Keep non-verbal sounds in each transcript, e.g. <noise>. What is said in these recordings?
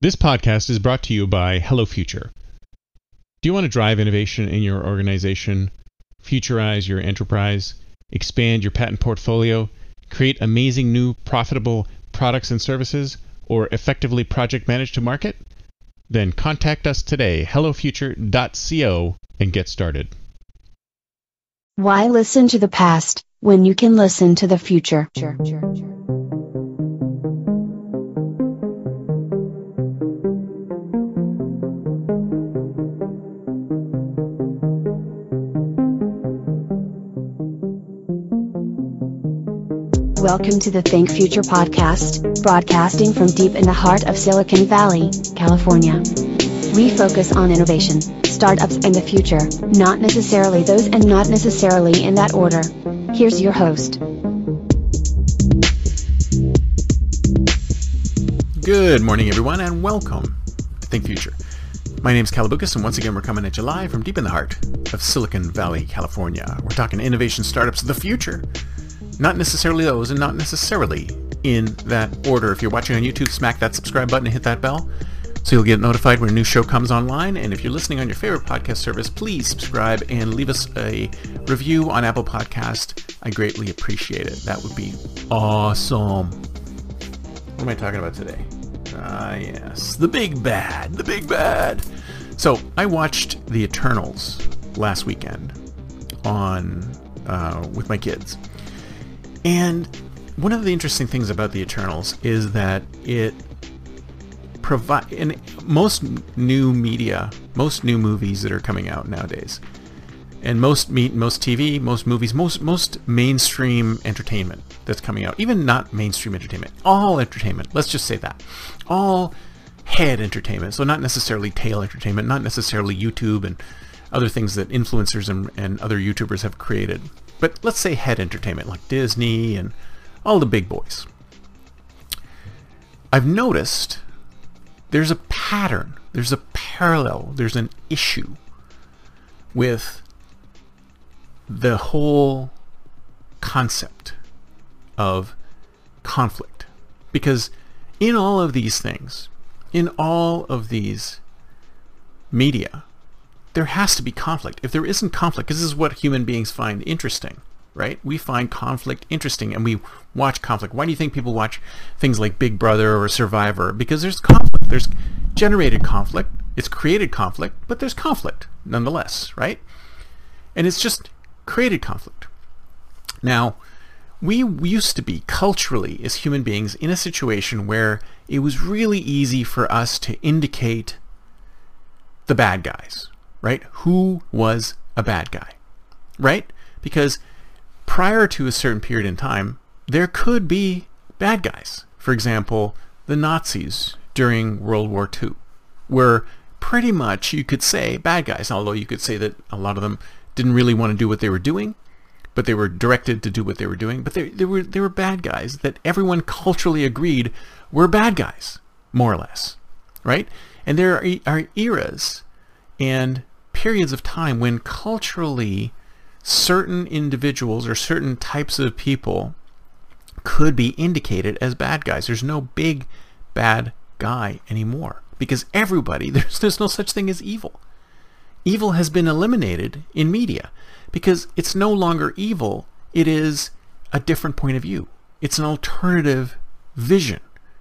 This podcast is brought to you by Hello Future. Do you want to drive innovation in your organization, futurize your enterprise, expand your patent portfolio, create amazing new profitable products and services, or effectively project manage to market? Then contact us today, hellofuture.co, and get started. Why listen to the past when you can listen to the future? Welcome to the Think Future podcast, broadcasting from deep in the heart of Silicon Valley, California. We focus on innovation, startups, and the future, not necessarily those and not necessarily in that order. Here's your host. Good morning, everyone, and welcome to Think Future. My name is Kalaboukis, and once again, we're coming at you live from deep in the heart of Silicon Valley, California. We're talking innovation startups of the future not necessarily those, and not necessarily in that order. If you're watching on YouTube, smack that subscribe button and hit that bell so you'll get notified when a new show comes online. And if you're listening on your favorite podcast service, please subscribe and leave us a review on Apple Podcast. I greatly appreciate it. That would be awesome. What am I talking about today? Ah, yes, the big bad, the big bad. So I watched The Eternals last weekend on uh, with my kids, and one of the interesting things about the Eternals is that it provide in most new media, most new movies that are coming out nowadays, and most meet most TV, most movies, most most mainstream entertainment that's coming out, even not mainstream entertainment, all entertainment. Let's just say that, all head entertainment. So not necessarily tail entertainment, not necessarily YouTube and other things that influencers and, and other YouTubers have created but let's say head entertainment like Disney and all the big boys. I've noticed there's a pattern, there's a parallel, there's an issue with the whole concept of conflict. Because in all of these things, in all of these media, there has to be conflict. If there isn't conflict, because this is what human beings find interesting, right? We find conflict interesting and we watch conflict. Why do you think people watch things like Big Brother or Survivor? Because there's conflict. There's generated conflict. It's created conflict, but there's conflict nonetheless, right? And it's just created conflict. Now, we used to be culturally as human beings in a situation where it was really easy for us to indicate the bad guys, right? Who was a bad guy, right? Because prior to a certain period in time, there could be bad guys. For example, the Nazis during World War II were pretty much, you could say, bad guys, although you could say that a lot of them didn't really want to do what they were doing, but they were directed to do what they were doing. But they, they, were, they were bad guys that everyone culturally agreed were bad guys, more or less, right? And there are, are eras and periods of time when culturally certain individuals or certain types of people could be indicated as bad guys. There's no big bad guy anymore because everybody, <laughs> there's, there's no such thing as evil. Evil has been eliminated in media because it's no longer evil. It is a different point of view. It's an alternative vision.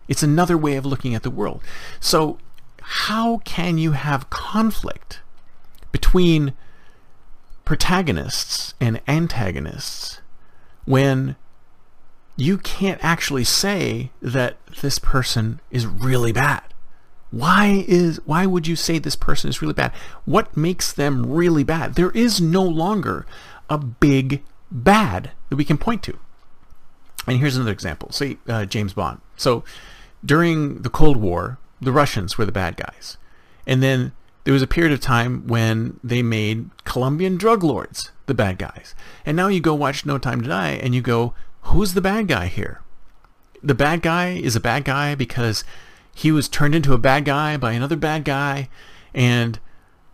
It's another way of looking at the world. So how can you have conflict between protagonists and antagonists when you can't actually say that this person is really bad. Why is why would you say this person is really bad? What makes them really bad? There is no longer a big bad that we can point to. And here's another example. Say uh, James Bond. So during the Cold War, the Russians were the bad guys. And then there was a period of time when they made Colombian drug lords the bad guys. And now you go watch No Time to Die and you go, who's the bad guy here? The bad guy is a bad guy because he was turned into a bad guy by another bad guy and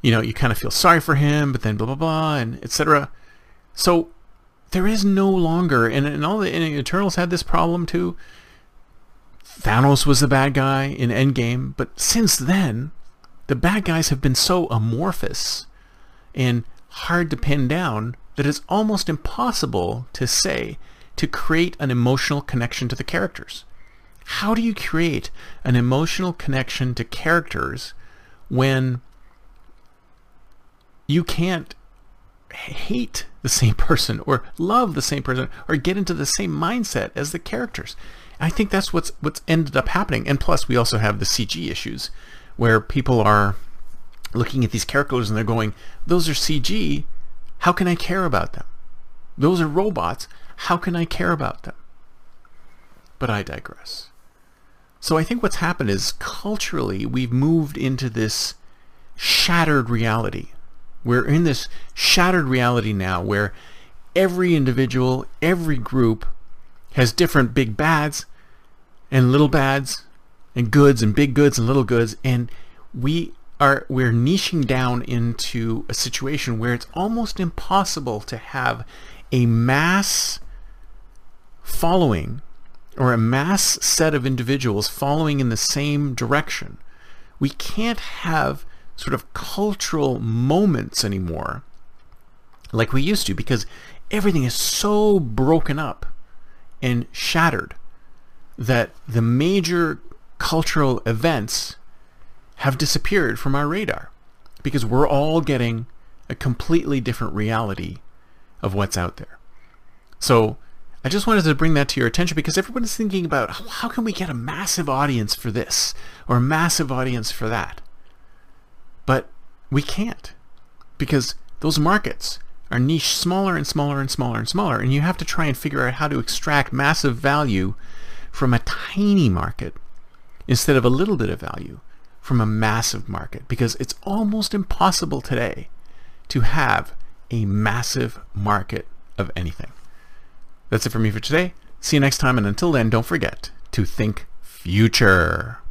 you know, you kind of feel sorry for him, but then blah blah blah and etc. So there is no longer and, and all the and Eternals had this problem too. Thanos was the bad guy in Endgame, but since then, the bad guys have been so amorphous and hard to pin down that it's almost impossible to say to create an emotional connection to the characters. How do you create an emotional connection to characters when you can't hate the same person or love the same person or get into the same mindset as the characters? I think that's what's what's ended up happening. And plus we also have the CG issues where people are looking at these characters and they're going, those are CG. How can I care about them? Those are robots. How can I care about them? But I digress. So I think what's happened is culturally we've moved into this shattered reality. We're in this shattered reality now where every individual, every group has different big bads and little bads and goods and big goods and little goods and we are we're niching down into a situation where it's almost impossible to have a mass following or a mass set of individuals following in the same direction. We can't have sort of cultural moments anymore like we used to because everything is so broken up and shattered that the major cultural events have disappeared from our radar because we're all getting a completely different reality of what's out there. So I just wanted to bring that to your attention because everybody's thinking about how can we get a massive audience for this or a massive audience for that. But we can't because those markets are niche smaller and smaller and smaller and smaller and you have to try and figure out how to extract massive value from a tiny market instead of a little bit of value from a massive market because it's almost impossible today to have a massive market of anything. That's it for me for today. See you next time, and until then, don't forget to think future.